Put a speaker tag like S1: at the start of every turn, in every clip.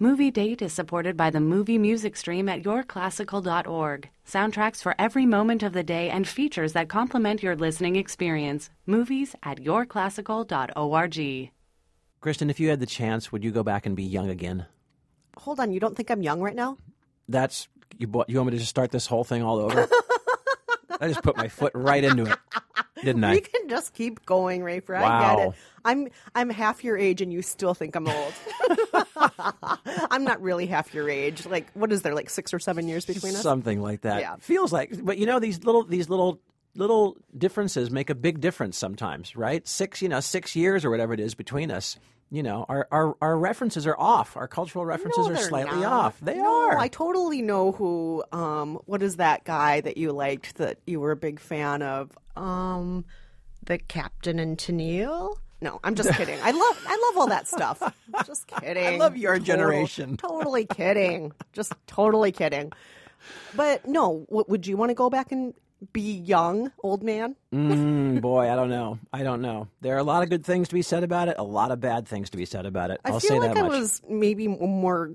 S1: Movie Date is supported by the movie music stream at yourclassical.org. Soundtracks for every moment of the day and features that complement your listening experience. Movies at yourclassical.org.
S2: Kristen, if you had the chance, would you go back and be young again?
S3: Hold on, you don't think I'm young right now?
S2: That's you. You want me to just start this whole thing all over? I just put my foot right into it, didn't I?
S3: We can just keep going, Rafer. I
S2: Wow.
S3: get it. I'm I'm half your age, and you still think I'm old. I'm not really half your age. Like, what is there? Like six or seven years between us?
S2: Something like that.
S3: Yeah.
S2: Feels like, but you know these little these little little differences make a big difference sometimes, right? Six, you know, six years or whatever it is between us. You know, our our, our references are off. Our cultural references
S3: No,
S2: are slightly
S3: not.
S2: off. They
S3: no,
S2: are.
S3: I totally know who. Um, what is that guy that you liked that you were a big fan of? Um, the Captain and Tennille. No, I'm just kidding. I love I love all that stuff. Just kidding.
S2: I love your
S3: Total-
S2: generation.
S3: Totally kidding. Just totally kidding. But no, would you want to go back and be young, old man?
S2: Mm, boy, I don't know. I don't know. There are a lot of good things to be said about it. A lot of bad things to be said about it.
S3: I
S2: I'll
S3: feel
S2: say
S3: like
S2: that
S3: I was maybe more.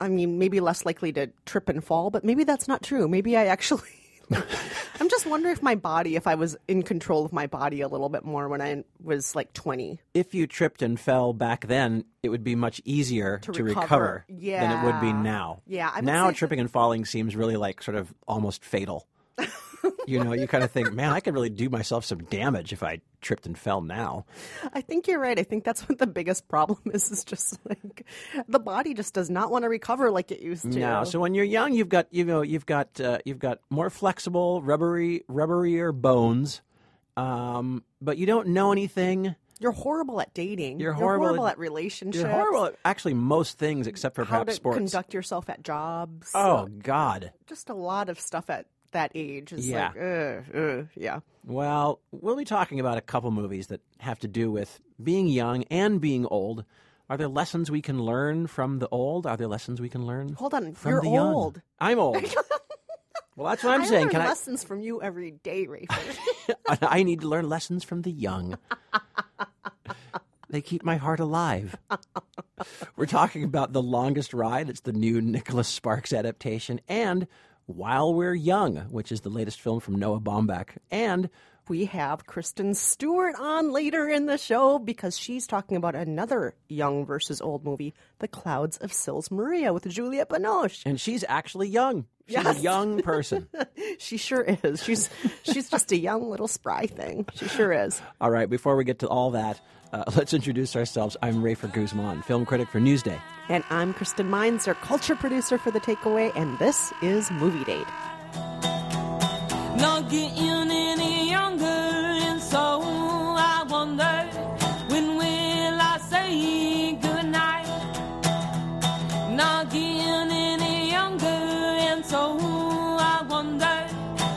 S3: I mean, maybe less likely to trip and fall, but maybe that's not true. Maybe I actually. I'm just wondering if my body, if I was in control of my body a little bit more when I was like 20.
S2: if you tripped and fell back then, it would be much easier to,
S3: recover.
S2: than it would be now.
S3: Yeah,
S2: now tripping and falling seems really like sort of almost fatal. you know, you kind of think, man, I could really do myself some damage if I tripped and fell now.
S3: I think you're right. I think that's what the biggest problem is. Is just like the body just does not want to recover like it used to.
S2: No, so when you're young, you've got you know you've got uh, you've got more flexible, rubbery, rubberier bones, um, but you don't know anything.
S3: you're horrible at dating.
S2: You're horrible
S3: horrible
S2: at-
S3: at, relationships.
S2: You're horrible at actually most things except for
S3: How
S2: perhaps sports.
S3: conduct yourself at jobs.
S2: oh God.
S3: just a lot of stuff at that age is
S2: Yeah.
S3: like, ugh, ugh, yeah.
S2: Well, we'll be talking about a couple movies that have to do with being young and being old. Are there lessons we can learn from the old? Are there lessons we can learn
S3: Hold on,
S2: from
S3: you're
S2: the young?
S3: old.
S2: I'm old. well, that's what I'm saying.
S3: Can I
S2: saying.
S3: learn
S2: Can
S3: lessons from you every day, Rafer.
S2: I need to learn lessons from the young. they keep my heart alive. We're talking about The Longest Ride. It's the new Nicholas Sparks adaptation. And While We're Young, which is the latest film from Noah Baumbach. And
S3: we have Kristen Stewart on later in the show because she's talking about another young versus old movie, The Clouds of Sils Maria with Juliette Binoche.
S2: and she's actually young. She's
S3: Yes.
S2: a young person.
S3: She sure is. She's she's just a young little spry thing. She sure is.
S2: All right, before we get to all that, uh, let's introduce ourselves. I'm Rafer Guzman, film critic for Newsday.
S3: And I'm Kristen Meinzer, culture producer for The Takeaway, and this is Movie Date.
S4: Not getting any younger, and so I wonder when will I say goodnight? Not getting any younger, and so I wonder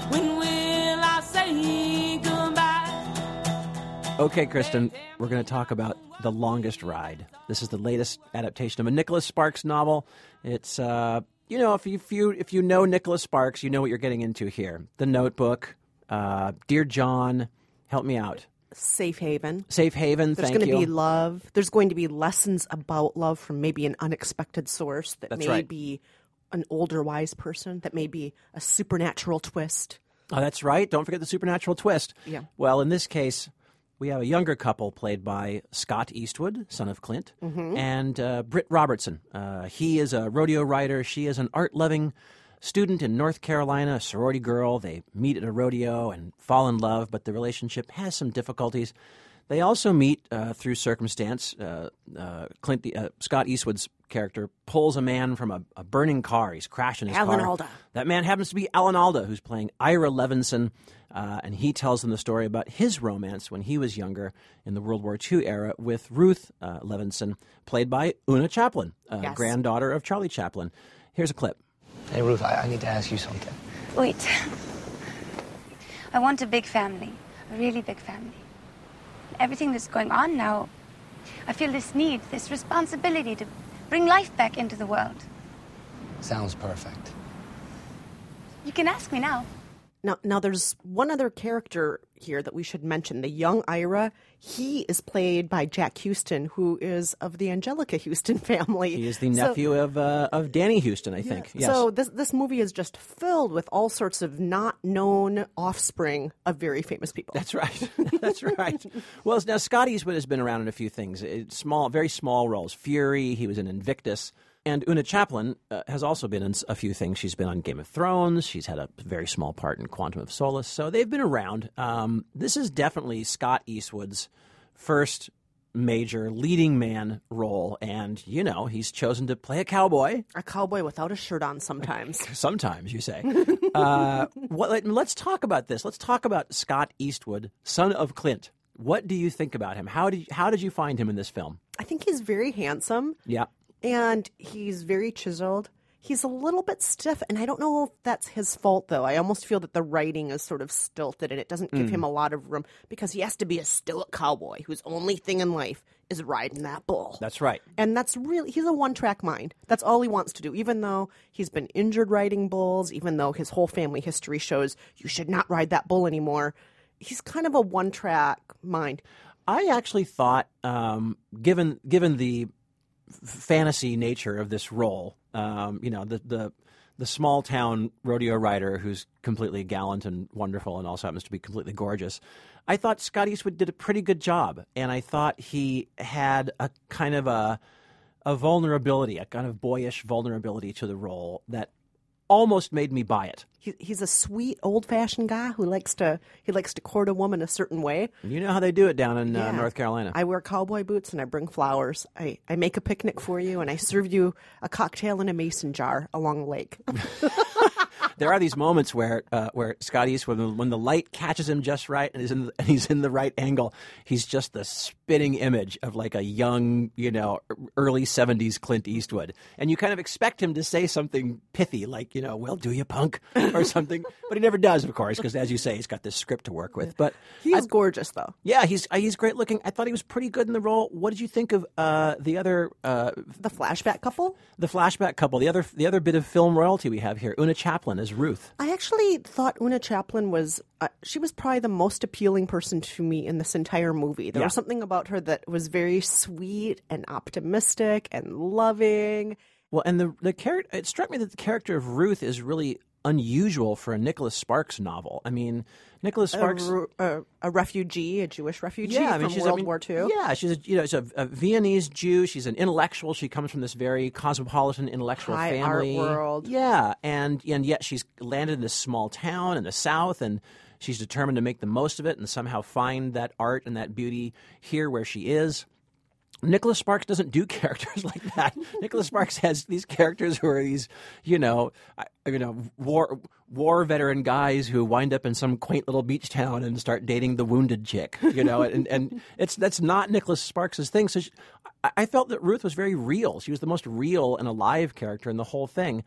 S4: when will I say goodbye?
S2: Okay, Kristen, we're going to talk about The Longest Ride. This is the latest adaptation of a Nicholas Sparks novel. It's, uh, you know, if you, if you if you know Nicholas Sparks, you know what you're getting into here. The Notebook, uh, Dear John, help me out.
S3: Safe Haven.
S2: Safe Haven, thank you.
S3: There's going to
S2: you.
S3: be love. There's going to be lessons about love from maybe an unexpected source that
S2: That's
S3: may
S2: right.
S3: be an older wise person, that may be a supernatural twist.
S2: Oh, that's right. Don't forget the supernatural twist.
S3: Yeah.
S2: Well, in this case, we have a younger couple played by Scott Eastwood, son of Clint,
S3: Mm-hmm.
S2: and uh, Britt Robertson. Uh, he is a rodeo rider. She is an art loving student in North Carolina, a sorority girl. They meet at a rodeo and fall in love, but the relationship has some difficulties. They also meet uh, through circumstance. Uh, uh, Clint, uh, Scott Eastwood's character pulls a man from a, a burning car. He's crashing his
S3: Alan
S2: car.
S3: Alda.
S2: That man happens to be Alan Alda, who's playing Ira Levinson, uh, and he tells them the story about his romance when he was younger in the World War II era with Ruth uh, Levinson, played by Oona Chaplin, uh,
S3: Yes.
S2: granddaughter of Charlie Chaplin. Here's a clip.
S5: Hey, Ruth, I, I need to ask you something.
S6: Wait. I want a big family, a really big family. Everything that's going on now, I feel this need, this responsibility to bring life back into the world.
S5: Sounds perfect.
S6: You can ask me now.
S3: Now, now there's one other character here that we should mention. The young Ira, he is played by Jack Huston, who is of the Anjelica Huston family.
S2: He is the
S3: So-
S2: nephew of uh, of Danny Huston, I think. Yes.
S3: So this this movie is just filled with all sorts of not known offspring of very famous people.
S2: That's right. That's right. Well, now Scott Eastwood has been around in a few things. It's small, very small roles. Fury. He was in Invictus. And Oona Chaplin uh, has also been in a few things. She's been on Game of Thrones. She's had a very small part in Quantum of Solace. So they've been around. Um, this is definitely Scott Eastwood's first major leading man role. And, you know, he's chosen to play a cowboy.
S3: a cowboy without a shirt on sometimes.
S2: Sometimes you say. uh, what, let, let's talk about this. Let's talk about Scott Eastwood, son of Clint. What do you think about him? How did you, how did you find him in this film?
S3: I think he's very handsome.
S2: Yeah,
S3: and he's very chiseled. He's a little bit stiff, and I don't know if that's his fault, though. I almost feel that the writing is sort of stilted and it doesn't give him a lot of room because he has to be a stoic cowboy whose only thing in life is riding that bull.
S2: that's right.
S3: and that's really, he's a one track mind. That's all he wants to do, even though he's been injured riding bulls, even though his whole family history shows you should not ride that bull anymore. He's kind of a one track mind.
S2: I actually thought, um, given given the fantasy nature of this role, um, you know, the the the small town rodeo rider who's completely gallant and wonderful and also happens to be completely gorgeous. I thought Scott Eastwood did a pretty good job, and I thought he had a kind of a a vulnerability, a kind of boyish vulnerability to the role that almost made me buy it.
S3: He, he's a sweet old fashioned guy who likes to he likes to court a woman a certain way.
S2: You know how they do it down in uh, North Carolina.
S3: I wear cowboy boots and I bring flowers. I, I make a picnic for you and I serve you a cocktail in a mason jar along the lake.
S2: there are these moments where uh, where Scott Eastwood, when, when the light catches him just right and he's in the, and he's in the right angle, he's just the spitting image of like a young, you know, early '70s Clint Eastwood, and you kind of expect him to say something pithy, like you know, "Well, do you punk?" or something, but he never does, of course, because as you say, he's got this script to work with. But
S3: He is gorgeous though.
S2: yeah, he's uh, he's great looking. I thought he was pretty good in the role. What did you think of uh, the other uh,
S3: The flashback couple.
S2: the flashback couple? The other the other bit of film royalty we have here, Oona Chaplin as Ruth.
S3: I actually thought Oona Chaplin was uh, she was probably the most appealing person to me in this entire movie. There
S2: Yeah.
S3: was something about her that was very sweet and optimistic and loving.
S2: Well, and the the character it struck me that the character of Ruth is really unusual for a Nicholas Sparks novel. I mean, Nicholas Sparks.
S3: a, a, a refugee, a Jewish refugee
S2: yeah, I mean,
S3: from
S2: she's
S3: World
S2: I mean,
S3: War II.
S2: Yeah, she's a, you know, she's a, a Viennese Jew. She's an intellectual. She comes from this very cosmopolitan intellectual
S3: High art
S2: family.
S3: world.
S2: Yeah, and and yet she's landed in this small town in the South, and she's determined to make the most of it and somehow find that art and that beauty here where she is. Nicholas Sparks doesn't do characters like that. Nicholas Sparks has these characters who are these, you know, I- you uh, know, war war veteran guys who wind up in some quaint little beach town and start dating the wounded chick, you know, and and it's that's not Nicholas Sparks' thing. So she, I- I felt that Ruth was very real. She was the most real and alive character in the whole thing,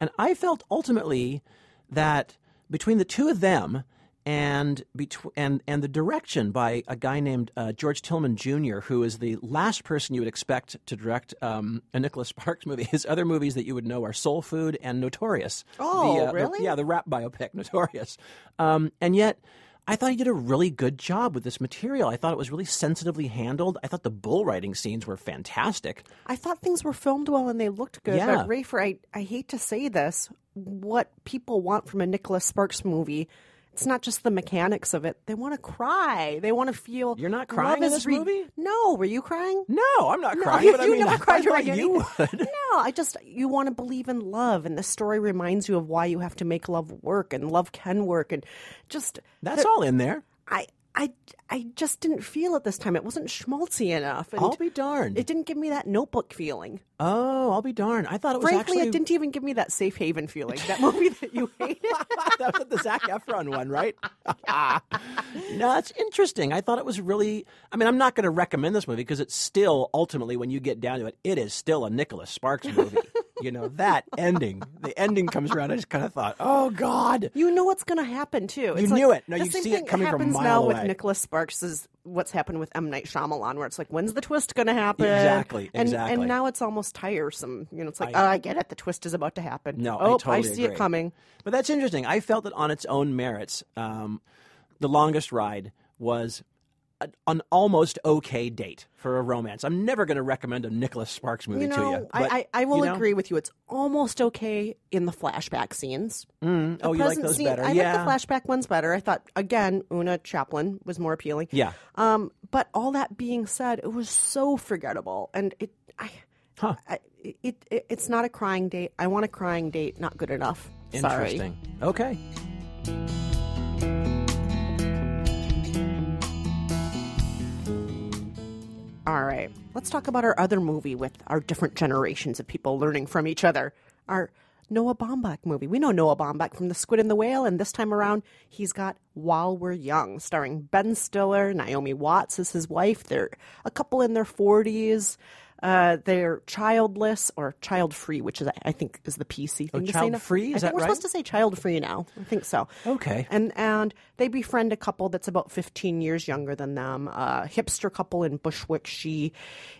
S2: and I felt ultimately that between the two of them and betw- and and the direction by a guy named uh, George Tillman Jr., who is the last person you would expect to direct um, a Nicholas Sparks movie. His other movies that you would know are Soul Food and Notorious.
S3: Oh,
S2: the, uh, the-
S3: really?
S2: yeah, the rap biopic Notorious. Um, and yet. I thought he did a really good job with this material. I thought it was really sensitively handled. I thought the bull riding scenes were fantastic.
S3: I thought things were filmed well and they looked good.
S2: Yeah.
S3: But Rafer, I, I hate to say this, what people want from a Nicholas Sparks movie, it's not just the mechanics of it. They want to cry. They want to feel.
S2: You're not
S3: love
S2: crying in
S3: is
S2: this movie?
S3: No, were you crying?
S2: No, I'm not
S3: No,
S2: crying.
S3: you,
S2: but I
S3: you
S2: mean, I
S3: cried
S2: thought you would.
S3: No, I just you want to believe in love, and the story reminds you of why you have to make love work, and love can work, and just
S2: That's all in there.
S3: I I I just didn't feel it this time. It wasn't schmaltzy enough. And
S2: I'll be darned.
S3: It didn't give me that notebook feeling.
S2: Oh, I'll be darned. I thought it was
S3: Frankly,
S2: actually
S3: it didn't even give me that safe haven feeling. That movie that you hated.
S2: that was the Zac Efron one, right? no, that's interesting. I thought it was really. I mean, I'm not going to recommend this movie because it's still ultimately, when you get down to it, it is still a Nicholas Sparks movie. You know that ending. The ending comes around. I just kind of thought, oh God.
S3: You know what's going to happen too.
S2: You
S3: It's
S2: knew
S3: like-
S2: it. No, you see it coming from a
S3: happens
S2: mile
S3: now
S2: away.
S3: with Nicholas Sparks' is what's happened with M Night Shyamalan, where it's like, when's the twist going to happen?
S2: Exactly,
S3: And,
S2: exactly.
S3: And now it's almost tiresome. You know, it's like,
S2: I-
S3: oh, I get it. The twist is about to happen.
S2: No,
S3: oh,
S2: I totally
S3: see
S2: agree.
S3: it coming.
S2: But that's interesting. I felt that on its own merits, um, the longest ride was a, an almost okay date for a romance. I'm never going to recommend a Nicholas Sparks movie
S3: You
S2: to you. but,
S3: I, I, I will
S2: you know,
S3: agree with you. It's almost okay in the flashback scenes.
S2: Mm, oh, you like those
S3: scene-
S2: better?
S3: I
S2: yeah.
S3: like the flashback ones better. I thought again, Oona Chaplin was more appealing.
S2: Yeah.
S3: Um, but all that being said, it was so forgettable, and it, I,
S2: Huh.
S3: I it, it, it's not a crying date. I want a crying date. Not good enough. Sorry.
S2: Interesting. Okay.
S3: All right. Let's talk about our other movie with our different generations of people learning from each other. Our Noah Baumbach movie. We know Noah Baumbach from The Squid and the Whale, and this time around, he's got While We're Young, starring Ben Stiller. Naomi Watts is his wife. They're a couple in their 40s. Uh, they're childless or child free, which is I think is the PC thing to say.
S2: child-free?
S3: I
S2: Is
S3: think
S2: that
S3: we're
S2: right?
S3: supposed to say child free now. I think so.
S2: Okay.
S3: And and they befriend a couple that's about 15 years younger than them. A hipster couple in Bushwick. She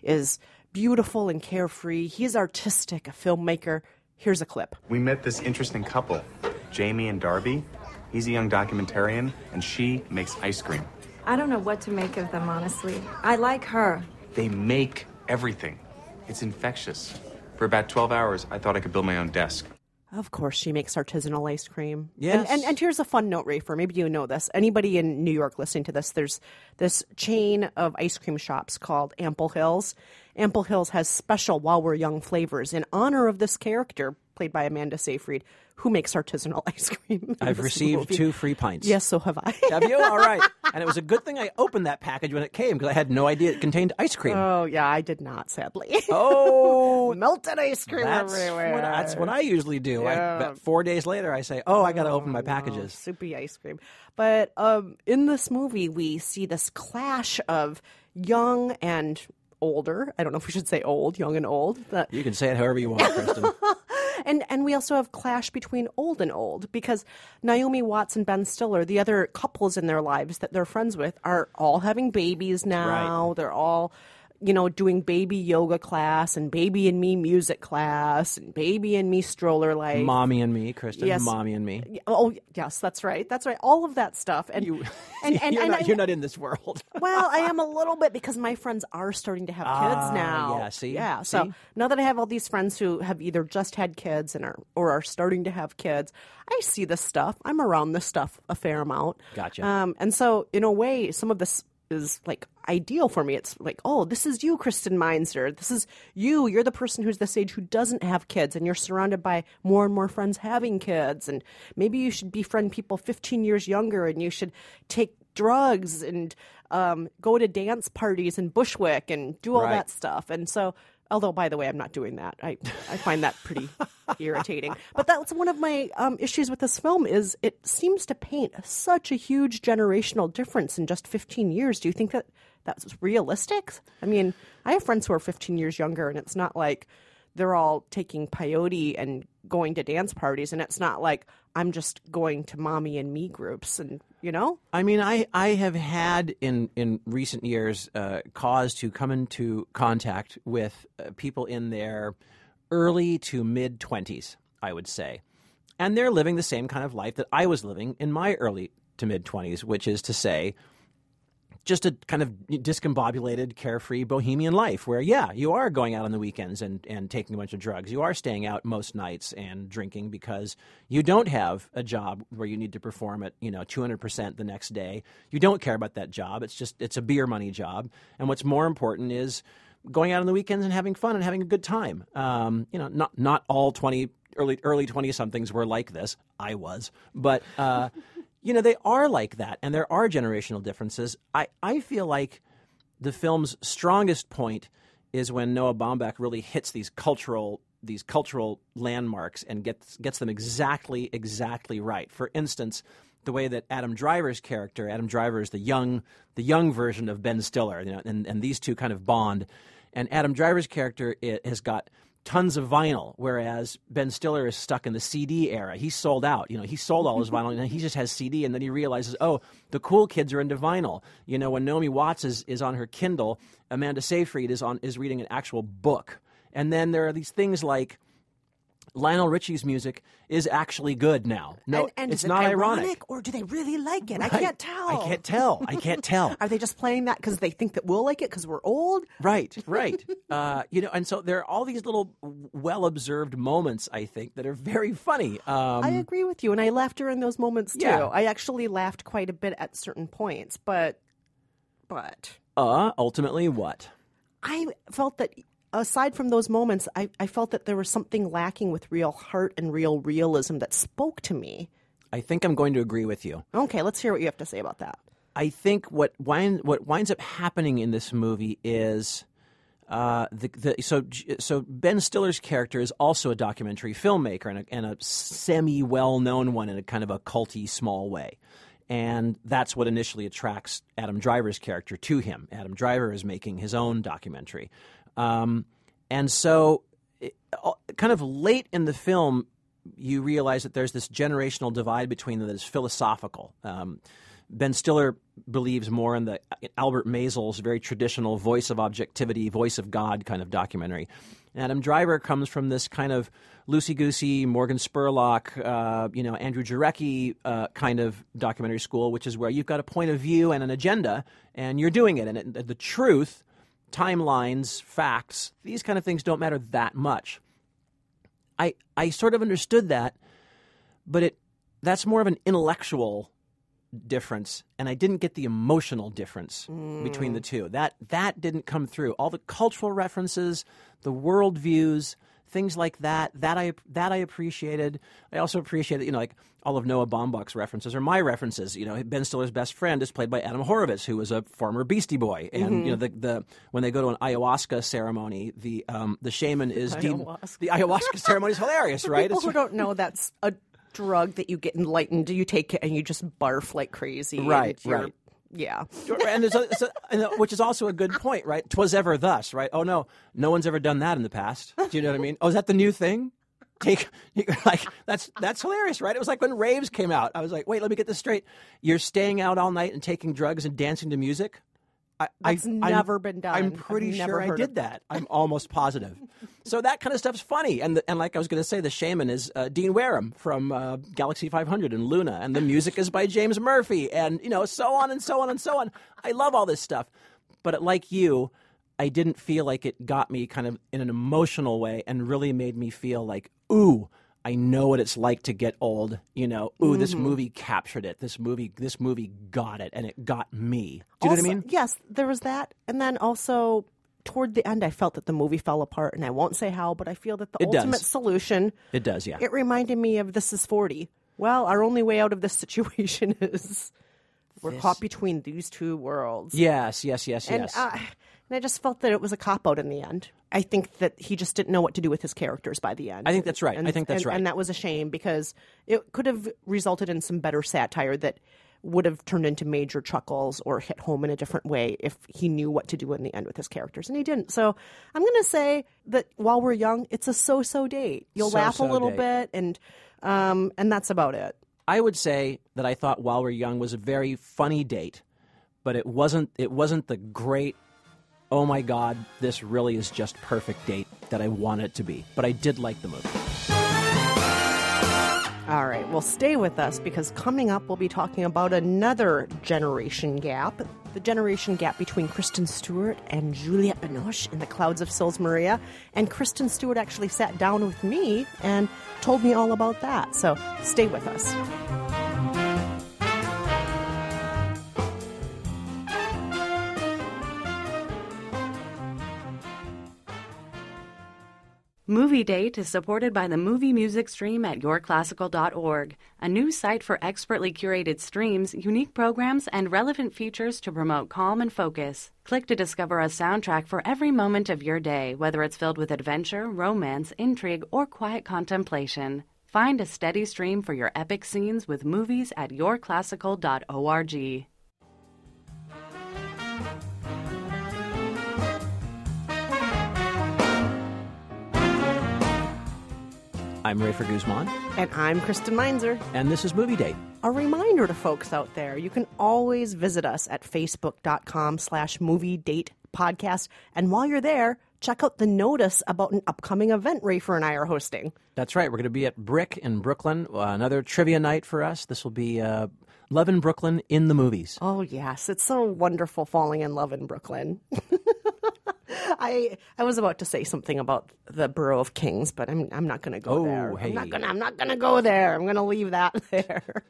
S3: is beautiful and carefree. He's artistic, a filmmaker. Here's a clip.
S7: We met this interesting couple, Jamie and Darby. He's a young documentarian, and she makes ice cream.
S8: I don't know what to make of them, honestly. I like her.
S7: They make everything. It's infectious. For about 12 hours, I thought I could build my own desk.
S3: Of course, she makes artisanal ice cream.
S2: Yes.
S3: And, and, and here's a fun note, Rafer. Maybe you know this. Anybody in New York listening to this, there's this chain of ice cream shops called Ample Hills. Ample Hills has special While We're Young flavors in honor of this character, played by Amanda Seyfried, who makes artisanal ice cream.
S2: I've received
S3: movie.
S2: two free pints.
S3: Yes, so have I.
S2: Have you? All right. And it was a good thing I opened that package when it came because I had no idea it contained ice cream.
S3: oh, yeah, I did not, sadly.
S2: oh,
S3: Melted ice cream
S2: that's
S3: everywhere.
S2: what, that's what I usually do.
S3: Yeah.
S2: about four days later, I say, "Oh, I got to open my
S3: Oh,
S2: packages."
S3: soupy ice cream. But um, in this movie, we see this clash of young and older. I don't know if we should say old, young and old. That-
S2: You can say it however you want, Kristen.
S3: and and we also have clash between old and old because Naomi Watts and Ben Stiller, the other couples in their lives that they're friends with, are all having babies now. They're all you know doing baby yoga class and baby and me music class and baby and me stroller life.
S2: Mommy and me, Kristen.
S3: Yes.
S2: Mommy and me.
S3: Oh yes, that's right. That's right. All of that stuff, and
S2: You,
S3: and, and,
S2: you're,
S3: and
S2: not,
S3: I-
S2: you're not in this world.
S3: well, I am a little bit because my friends are starting to have kids
S2: Ah,
S3: now.
S2: yeah, see?
S3: yeah. So now that I have all these friends who have either just had kids and are or are starting to have kids, I see this stuff. I'm around this stuff a fair amount.
S2: Gotcha.
S3: Um, and so in a way, some of this is like ideal for me. It's like, oh, this is you, Kristen Meinzer. This is you. You're the person who's this age who doesn't have kids, and you're surrounded by more and more friends having kids. And maybe you should befriend people 15 years younger, and you should take drugs and um, go to dance parties in Bushwick and do all
S2: Right.
S3: that stuff. And so, although by the way, I'm not doing that. I I find that pretty irritating. But that's one of my um, issues with this film is it seems to paint such a huge generational difference in just 15 years. Do you think that that's realistic? I mean, I have friends who are 15 years younger, and it's not like they're all taking peyote and going to dance parties, and it's not like I'm just going to mommy and me groups, and you know.
S2: I mean, I, I have had in, in recent years uh, cause to come into contact with uh, people in their early to mid 20s, I would say. And they're living the same kind of life that I was living in my early to mid 20s, which is to say, just a kind of discombobulated, carefree bohemian life where, yeah, you are going out on the weekends and, and taking a bunch of drugs. You are staying out most nights and drinking because you don't have a job where you need to perform at, you know, 200% the next day. You don't care about that job. It's just, it's a beer money job. And what's more important is going out on the weekends and having fun and having a good time. Um, you know, not, not all 20, early, early 20 somethings were like this. I was. But, uh, you know, they are like that, and there are generational differences. I, I feel like the film's strongest point is when Noah Baumbach really hits these cultural these cultural landmarks and gets gets them exactly exactly right. For instance, the way that Adam Driver's character, Adam Driver is the young the young version of Ben Stiller, you know, and, and these two kind of bond. And Adam Driver's character has got tons of vinyl, whereas Ben Stiller is stuck in the CD era. He sold out. You know, he sold all his mm-hmm. vinyl, and he just has CD. And then he realizes, oh, the cool kids are into vinyl. You know, when Naomi Watts is, is on her Kindle, Amanda Seyfried is on is reading an actual book. And then there are these things like Lionel Richie's music is actually good now. No,
S3: and, and
S2: it's
S3: is it
S2: not
S3: ironic, or do they really like it? I can't tell.
S2: I can't tell. I can't tell.
S3: Are they just playing that because they think that we'll like it because we're old?
S2: Right, right. uh, you know, and so there are all these little well observed moments, I think, that are very funny. Um,
S3: I agree with you, and I laughed during those moments too.
S2: Yeah.
S3: I actually laughed quite a bit at certain points, but but
S2: uh, ultimately, what?
S3: I felt that aside from those moments, I, I felt that there was something lacking with real heart and real realism that spoke to me.
S2: I think I'm going to agree with you.
S3: Okay, let's hear what you have to say about that.
S2: I think what wind, what winds up happening in this movie is uh, the, the so so Ben Stiller's character is also a documentary filmmaker and a, and a semi well known one in a kind of a culty small way, and that's what initially attracts Adam Driver's character to him. Adam Driver is making his own documentary, um, and so it, kind of late in the film, you realize that there's this generational divide between them that is philosophical. Um, Ben Stiller believes more in the Albert Maysles very traditional voice of objectivity, voice of God kind of documentary. Adam Driver comes from this kind of loosey goosey Morgan Spurlock, uh, you know Andrew Jarecki uh, kind of documentary school, which is where you've got a point of view and an agenda, and you're doing it, and it, the truth, timelines, facts, these kind of things don't matter that much. I I sort of understood that, but it that's more of an intellectual difference and I didn't get the emotional difference between the mm. two. That that didn't come through. All the cultural references, the world views, things like that, that I that I appreciated. I also appreciated, you know, like all of Noah Baumbach's references are my references. You know, Ben Stiller's best friend is played by Adam Horovitz, who was a former Beastie Boy. And you know, the, the when they go to an ayahuasca ceremony, the um, the shaman is Dean-
S3: Ayahuasca.
S2: the ayahuasca ceremony is hilarious, right?
S3: People
S2: It's-
S3: who don't know that's a drug that you get enlightened. You take it and you just barf like crazy.
S2: Right, right.
S3: Yeah.
S2: and there's a, so- and, which is also a good point, right? Twas ever thus, right? Oh no, no one's ever done that in the past. Do you know what I mean? Oh, is that the new thing? Take like that's that's hilarious, right? It was like when raves came out. I was like, wait, let me get this straight. You're staying out all night and taking drugs and dancing to music. I,
S3: That's
S2: I, I'm-
S3: never been done.
S2: I'm
S3: I've
S2: pretty sure I
S3: heard of
S2: did that. I'm almost positive. so that kind of stuff's funny. And the, and like I was going to say, the shaman is uh, Dean Wareham from uh, Galaxy 500 and Luna, and the music is by James Murphy, and you know so on and so on and so on. I love all this stuff, but like you, I didn't feel like it got me kind of in an emotional way and really made me feel like ooh. I know what it's like to get old. You know, ooh, this movie captured it. This movie, this movie got it, and it got me. Do you know what I mean?
S3: Yes, there was that, and then also toward the end, I felt that the movie fell apart, and I won't say how, but I feel that the
S2: It does.
S3: ultimate solution.
S2: It does, yeah.
S3: It reminded me of This Is Forty. Well, our only way out of this situation is we're caught between these two worlds.
S2: Yes, yes, yes,
S3: and
S2: yes.
S3: uh, and I just felt that it was a cop out in the end. I think that he just didn't know what to do with his characters by the end.
S2: I think that's right.
S3: And,
S2: I think that's
S3: and-
S2: right.
S3: And that was a shame because it could have resulted in some better satire that would have turned into major chuckles or hit home in a different way if he knew what to do in the end with his characters, and he didn't. So I'm going to say that while we're young, it's a so-so date. You'll laugh a little
S2: date.
S3: bit, and um, and that's about it.
S2: I would say that I thought While We're Young was a very funny date, but it wasn't. It wasn't the great. Oh my God, this really is just perfect date that I want it to be. But I did like the movie.
S3: All right, well, stay with us because coming up, we'll be talking about another generation gap the generation gap between Kristen Stewart and Juliette Binoche in The Clouds of Sils Maria. And Kristen Stewart actually sat down with me and told me all about that. So stay with us.
S1: Movie Date is supported by the Movie Music Stream at yourclassical.org, a new site for expertly curated streams, unique programs, and relevant features to promote calm and focus. Click to discover a soundtrack for every moment of your day, whether it's filled with adventure, romance, intrigue, or quiet contemplation. Find a steady stream for your epic scenes with movies at yourclassical.org.
S2: I'm Rafer Guzman,
S3: And I'm Kristen Meinzer.
S2: and this is Movie Date.
S3: A reminder to folks out there, you can always visit us at facebook.com slash movie date podcast. And while you're there, check out the notice about an upcoming event Rafer and I are hosting.
S2: That's right. We're going to be at Brick in Brooklyn. Uh, another trivia night for us. This will be uh, Love in Brooklyn in the movies.
S3: Oh yes, it's so wonderful falling in love in Brooklyn. I I was about to say something about the Borough of Kings, but I'm I'm not going to go
S2: Oh,
S3: there.
S2: hey.
S3: I'm not gonna I'm not going to go there. I'm going to leave that there.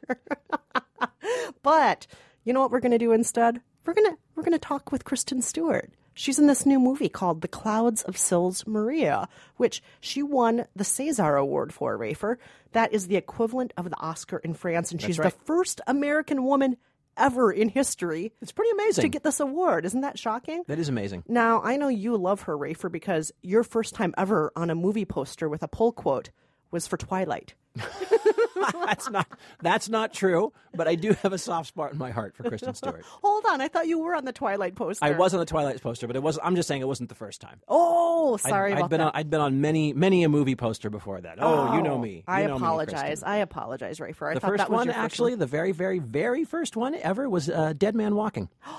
S3: but you know what we're going to do instead? We're going to we're to talk with Kristen Stewart. She's in this new movie called The Clouds of Sils Maria, which she won the César Award for, Rafer. That is the equivalent of the Oscar in France, and she's
S2: right.
S3: the first American woman ever in history
S2: It's pretty amazing.
S3: to get this award. Isn't that shocking?
S2: that is amazing.
S3: Now, I know you love her, Rafer, because your first time ever on a movie poster with a pull quote was for Twilight.
S2: that's not that's not true, but I do have a soft spot in my heart for Kristen Stewart.
S3: Hold on, I thought you were on the Twilight poster.
S2: I was on the Twilight poster, but it was I'm just saying it wasn't the first time.
S3: Oh,
S2: I'd-
S3: sorry
S2: I'd,
S3: about
S2: been
S3: that.
S2: on I'd been on many many a movie poster before that. Oh, you know me. You
S3: I
S2: know me,
S3: apologize.
S2: Kristen.
S3: I apologize, Rafer. I
S2: the
S3: thought
S2: first one,
S3: your first
S2: actually,
S3: one.
S2: the very, very, very first one ever was uh, Dead Man Walking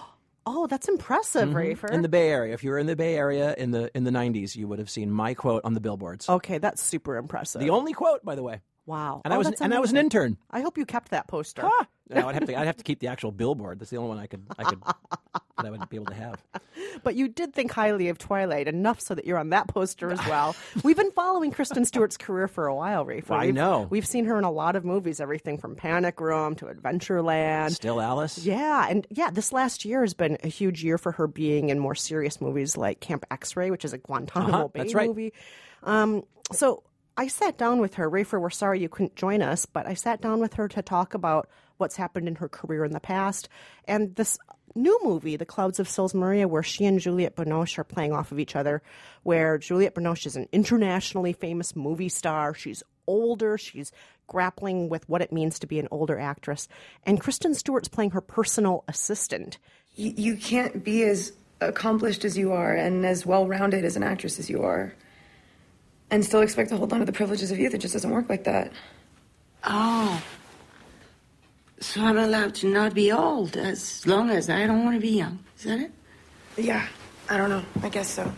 S3: Oh, that's impressive, Rafer.
S2: Mm-hmm. in the Bay Area. If you were in the Bay Area in the in the '90s, you would have seen my quote on the billboards.
S3: okay, that's super impressive.
S2: The only quote, by the way.
S3: Wow.
S2: And
S3: Oh,
S2: I was and I was an intern.
S3: I hope you kept that poster.
S2: Ah! No, I'd have to I'd have to keep the actual billboard. That's the only one I could I could that I would be able to have.
S3: But you did think highly of Twilight enough so that you're on that poster as well. We've been following Kristen Stewart's career for a while, Rafer.
S2: I
S3: We've-
S2: know.
S3: We've seen her in a lot of movies, everything from Panic Room to Adventureland.
S2: Still Alice.
S3: Yeah, and yeah, this last year has been a huge year for her being in more serious movies like Camp X-Ray, which is a Guantanamo
S2: Uh-huh,
S3: Bay
S2: that's right.
S3: movie. Um, so I sat down with her. Rafer, we're sorry you couldn't join us, but I sat down with her to talk about what's happened in her career in the past and this new movie, The Clouds of Sils Maria, where she and Juliette Binoche are playing off of each other, where Juliette Binoche is an internationally famous movie star. She's older, she's grappling with what it means to be an older actress, and Kristen Stewart's playing her personal assistant.
S9: You, you can't be as accomplished as you are and as well rounded as an actress as you are and still expect to hold on to the privileges of youth. It just doesn't work like that.
S10: Oh. So I'm allowed to not be old as long as I don't want to be young. Is that it?
S9: Yeah, I don't know. I guess so.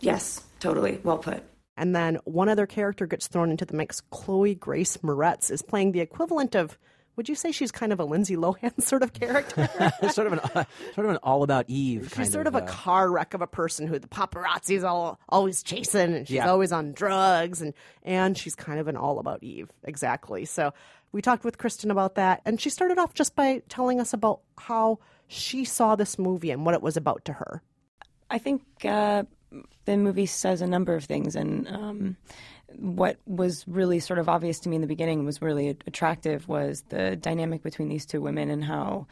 S9: Yes, totally. Well put.
S3: And then one other character gets thrown into the mix. Chloe Grace Moretz is playing the equivalent of. Would you say she's kind of a Lindsay Lohan sort of character?
S2: It's sort of an uh, sort of an all about Eve.
S3: she's
S2: kind
S3: sort of, a
S2: uh,
S3: car wreck of a person who the paparazzi's all always chasing, and she's
S2: Yeah.
S3: always on drugs, and and she's kind of an all about Eve, exactly. So we talked with Kristen about that, and she started off just by telling us about how she saw this movie and what it was about to her.
S11: I think uh, the movie says a number of things, and um, what was really sort of obvious to me in the beginning was really attractive was the dynamic between these two women and how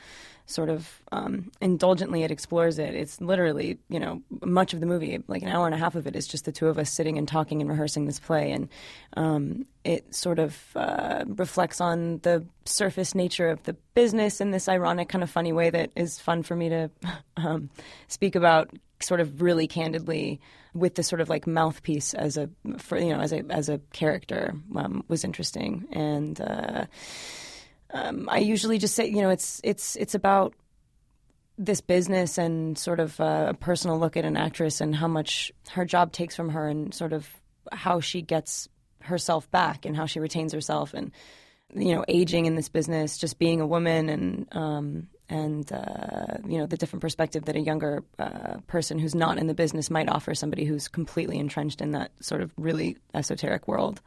S11: sort of um, indulgently it explores it. It's literally, you know, much of the movie, like an hour and a half of it, is just the two of us sitting and talking and rehearsing this play, and um, it sort of uh, reflects on the surface nature of the business in this ironic, kind of funny way that is fun for me to um, speak about, sort of really candidly with the sort of like mouthpiece as a for you know as a as a character um, was interesting. And uh, um, I usually just say you know it's it's it's about this business and sort of uh, a personal look at an actress and how much her job takes from her and sort of how she gets herself back and how she retains herself. And you know aging in this business just being a woman and um, and uh, you know the different perspective that a younger uh, person who's not in the business might offer somebody who's completely entrenched in that sort of really esoteric world.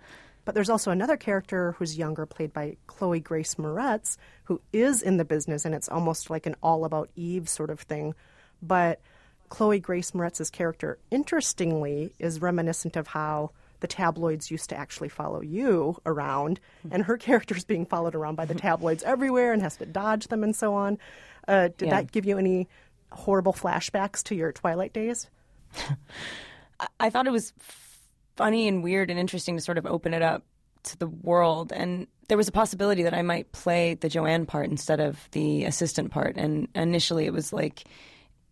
S3: But there's also another character who's younger, played by Chloe Grace Moretz, who is in the business, and it's almost like an all about Eve sort of thing. But Chloe Grace Moretz's character, interestingly, is reminiscent of how the tabloids used to actually follow you around, and her character is being followed around by the tabloids everywhere and has to dodge them and so on. Uh, did
S11: Yeah.
S3: that give you any horrible flashbacks to your Twilight days?
S11: I thought it was funny and weird and interesting to sort of open it up to the world. And there was a possibility that I might play the Joanne part instead of the assistant part. And initially, it was like,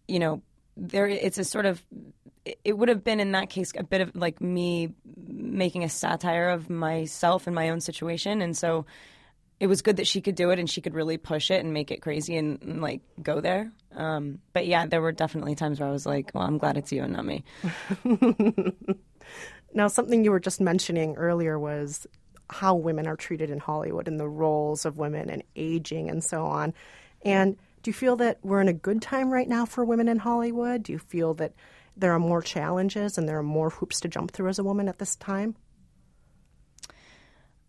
S11: you know, there it's a sort of it would have been in that case a bit of like me making a satire of myself and my own situation, and so it was good that she could do it and she could really push it and make it crazy and, and like go there. Um, but yeah, there were definitely times where I was like, well, I'm glad it's you and not me.
S3: Now, something you were just mentioning earlier was how women are treated in Hollywood and the roles of women and aging and so on. And do you feel that we're in a good time right now for women in Hollywood? Do you feel that there are more challenges and there are more hoops to jump through as a woman at this time?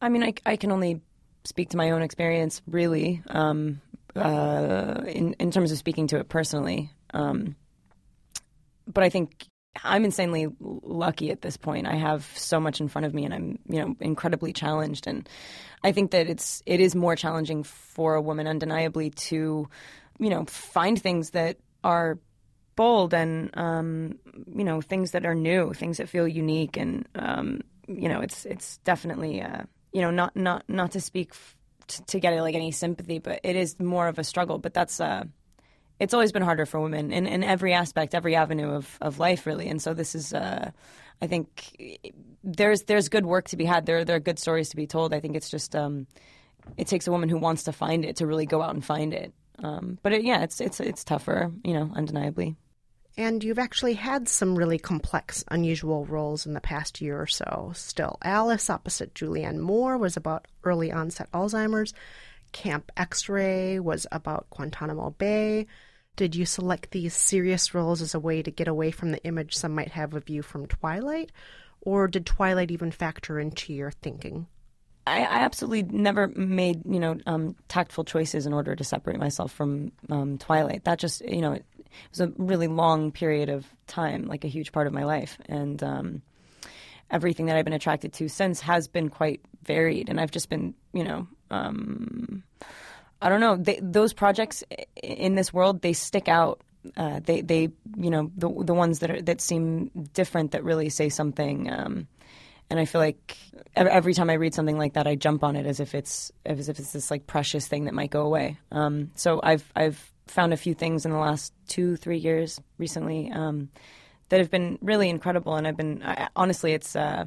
S11: I mean, I, I can only speak to my own experience, really, um, uh, in in terms of speaking to it personally. Um, but I think I'm insanely lucky at this point. I have so much in front of me, and I'm you know incredibly challenged. And I think that it's it is more challenging for a woman, undeniably, to you know find things that are bold and um, you know things that are new, things that feel unique, and um, you know it's it's definitely uh, you know not not not to speak to get like any sympathy, but it is more of a struggle. But that's uh, it's always been harder for women in, in every aspect, every avenue of, of life, really. And so this is, uh, I think, there's there's good work to be had. There there are good stories to be told. I think it's just um, it takes a woman who wants to find it to really go out and find it. Um, but it, yeah, it's it's it's tougher, you know, undeniably.
S3: And you've actually had some really complex, unusual roles in the past year or so. Still, Alice opposite Julianne Moore was about early onset Alzheimer's. Camp X Ray was about Guantanamo Bay. Did you select these serious roles as a way to get away from the image some might have of you from Twilight? Or did Twilight even factor into your thinking?
S11: I, I absolutely never made you know um, tactful choices in order to separate myself from um, Twilight. That just you know it, it was a really long period of time, like a huge part of my life, and um, everything that I've been attracted to since has been quite varied. And I've just been you know um, I don't know they, those projects in this world they stick out. Uh, they they you know the the ones that are that seem different that really say something. And I feel like every time I read something like that, I jump on it as if it's as if it's this like precious thing that might go away. Um, so I've I've found a few things in the last two three years recently um, that have been really incredible, and I've been I, honestly it's. Uh,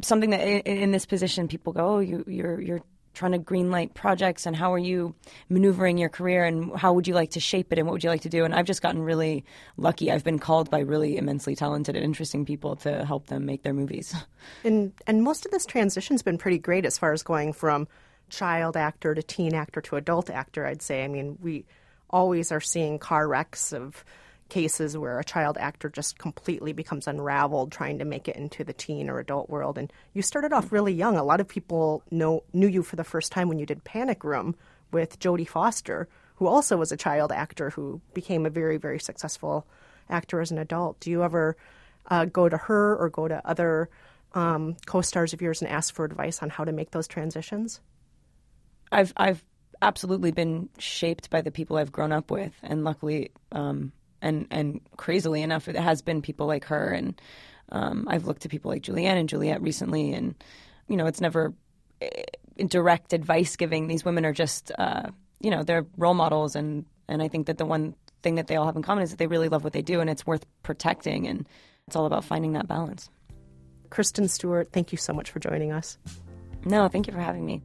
S11: something that in, in this position people go, oh, you, you're you're trying to greenlight projects, and how are you maneuvering your career, and how would you like to shape it, and what would you like to do? And I've just gotten really lucky. I've been called by really immensely talented and interesting people to help them make their movies.
S3: And and most of this transition's been pretty great as far as going from child actor to teen actor to adult actor. I'd say. I mean, we always are seeing car wrecks of cases where a child actor just completely becomes unraveled trying to make it into the teen or adult world. And you started off really young. A lot of people know knew you for the first time when you did Panic Room with Jodie Foster, who also was a child actor who became a very very successful actor as an adult. Do you ever uh, go to her or go to other um, co-stars of yours and ask for advice on how to make those transitions?
S11: I've I've absolutely been shaped by the people I've grown up with, and luckily, um, and and crazily enough, it has been people like her, and um, I've looked to people like Julianne and Juliette recently, and you know, it's never eh, direct advice giving. These women are just, uh, you know, they're role models, and and I think that the one thing that they all have in common is that they really love what they do, and it's worth protecting, and it's all about finding that balance.
S3: Kristen Stewart, thank you so much for joining us.
S11: No, thank you for having me.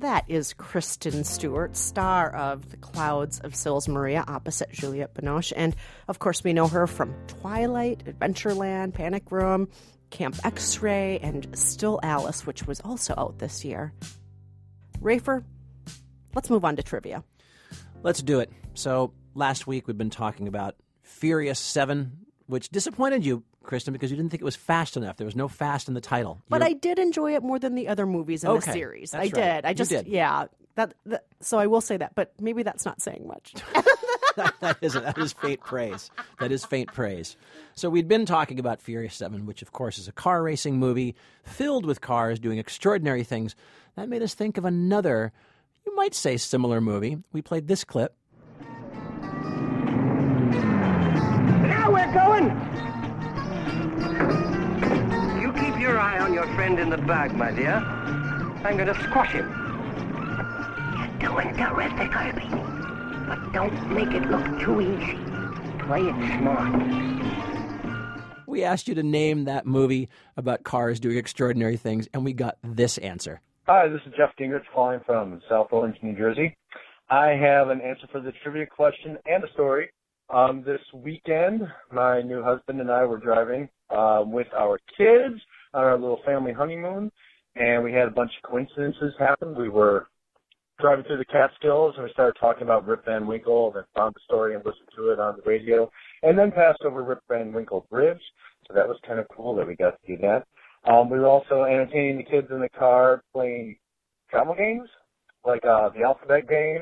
S3: That is Kristen Stewart, star of The Clouds of Sils Maria, opposite Juliette Binoche. And of course, we know her from Twilight, Adventureland, Panic Room, Camp X Ray, and Still Alice, which was also out this year. Rafer, let's move on to trivia.
S2: Let's do it. So, last week we've been talking about Furious 7, which disappointed you, Kristen, because you didn't think it was fast enough. There was no fast in the title.
S3: But
S2: You're-
S3: I did enjoy it more than the other movies in the series.
S2: that's
S3: I
S2: right.
S3: did. I
S2: You
S3: just,
S2: did.
S3: yeah. That, that, so I will say that, but maybe that's not saying much.
S2: that is that is faint praise. That is faint praise. So we'd been talking about Furious Seven, which of course is a car racing movie filled with cars doing extraordinary things. That made us think of another, you might say, similar movie. We played this clip.
S12: Now we're going! You keep your eye on your friend in the bag, my dear. I'm going to squash him.
S10: You're doing terrific, Herbie. But don't make it look too easy. Play it smart.
S2: We we asked you to name that movie about cars doing extraordinary things, and we got this answer.
S13: Hi, this is Jeff Gingrich calling from South Orange, New Jersey. I have an answer for the trivia question and a story. Um, this weekend, my new husband and I were driving um, with our kids on our little family honeymoon, and we had a bunch of coincidences happen. We were driving through the Catskills, and we started talking about Rip Van Winkle, and then found the story and listened to it on the radio, and then passed over Rip Van Winkle Bridge. So that was kind of cool that we got to do that. Um, we were also entertaining the kids in the car playing travel games, like uh, the alphabet game,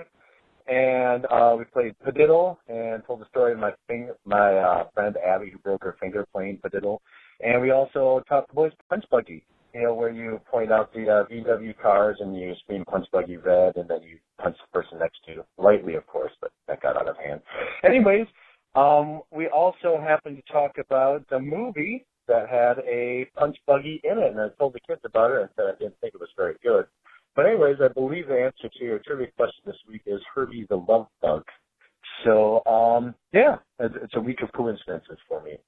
S13: and uh, we played Padiddle and told the story of my finger, my uh, friend Abby who broke her finger playing Padiddle, and we also taught the boys punch buggy. You know, where you point out the uh, VW cars and you scream punch buggy red, and then you punch the person next to you lightly, of course, but that got out of hand. Anyways, um, we also happened to talk about the movie that had a punch buggy in it, and I told the kids about it and said I didn't think it was very good. But anyways, I believe the answer to your trivia question this week is Herbie the Love Bug. So, um, yeah, it's it's a week of coincidences for me.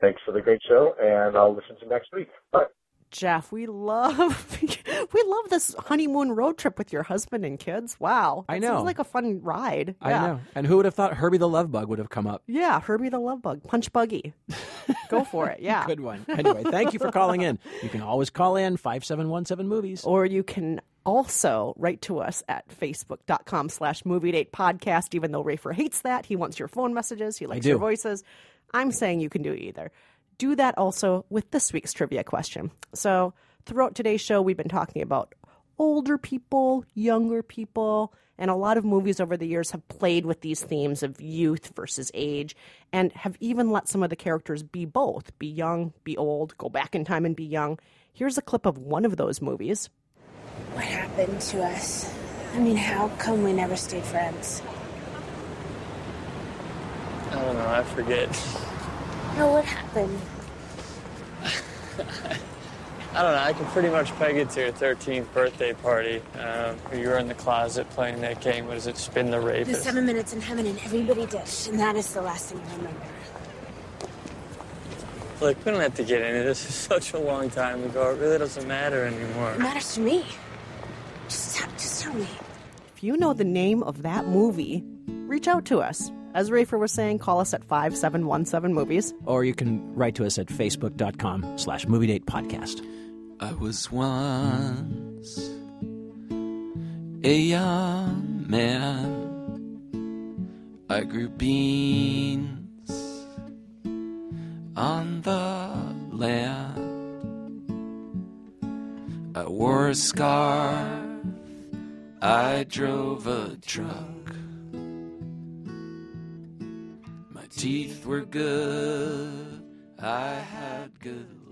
S13: Thanks for the great show, and I'll listen to next week. Bye.
S3: Jeff, we love we love this honeymoon road trip with your husband and kids. Wow,
S2: I
S3: That
S2: know.
S3: Seems like a fun ride.
S2: I
S3: yeah.
S2: know. And who would have thought Herbie the Love Bug would have come up?
S3: Yeah, Herbie the Love Bug, Punch Buggy. Go for it. Yeah,
S2: Good one. Anyway, thank you for calling in. You can always call in 5717 movies.
S3: Or you can also write to us at facebook.com slash movie date podcast, even though Rafer hates that. He wants your phone messages, he likes your voices. I'm saying you can do either. Do that also with this week's trivia question. So, throughout today's show, we've been talking about older people, younger people, and a lot of movies over the years have played with these themes of youth versus age and have even let some of the characters be both be young, be old, go back in time and be young. Here's a clip of one of those movies.
S14: What happened to us? I mean, how come we never stayed friends?
S15: I don't know, I forget.
S14: No, what happened?
S15: I don't know, I can pretty much peg it to your 13th birthday party. Um, you were in the closet playing that game. What is it, Spin the
S14: The seven minutes in heaven and everybody dished, and that is the last thing I remember.
S15: Look, we don't have to get into this. It's such a long time ago. It really doesn't matter anymore.
S14: It matters to me. Just, tell- just tell me.
S3: If you know the name of that movie, reach out to us. As Rafer was saying, call us at 5717 movies.
S2: Or you can write to us at facebook.com slash movie date podcast.
S16: I was once a young man. I grew beans on the land. I wore a scarf. I drove a truck. Teeth were good. I had good.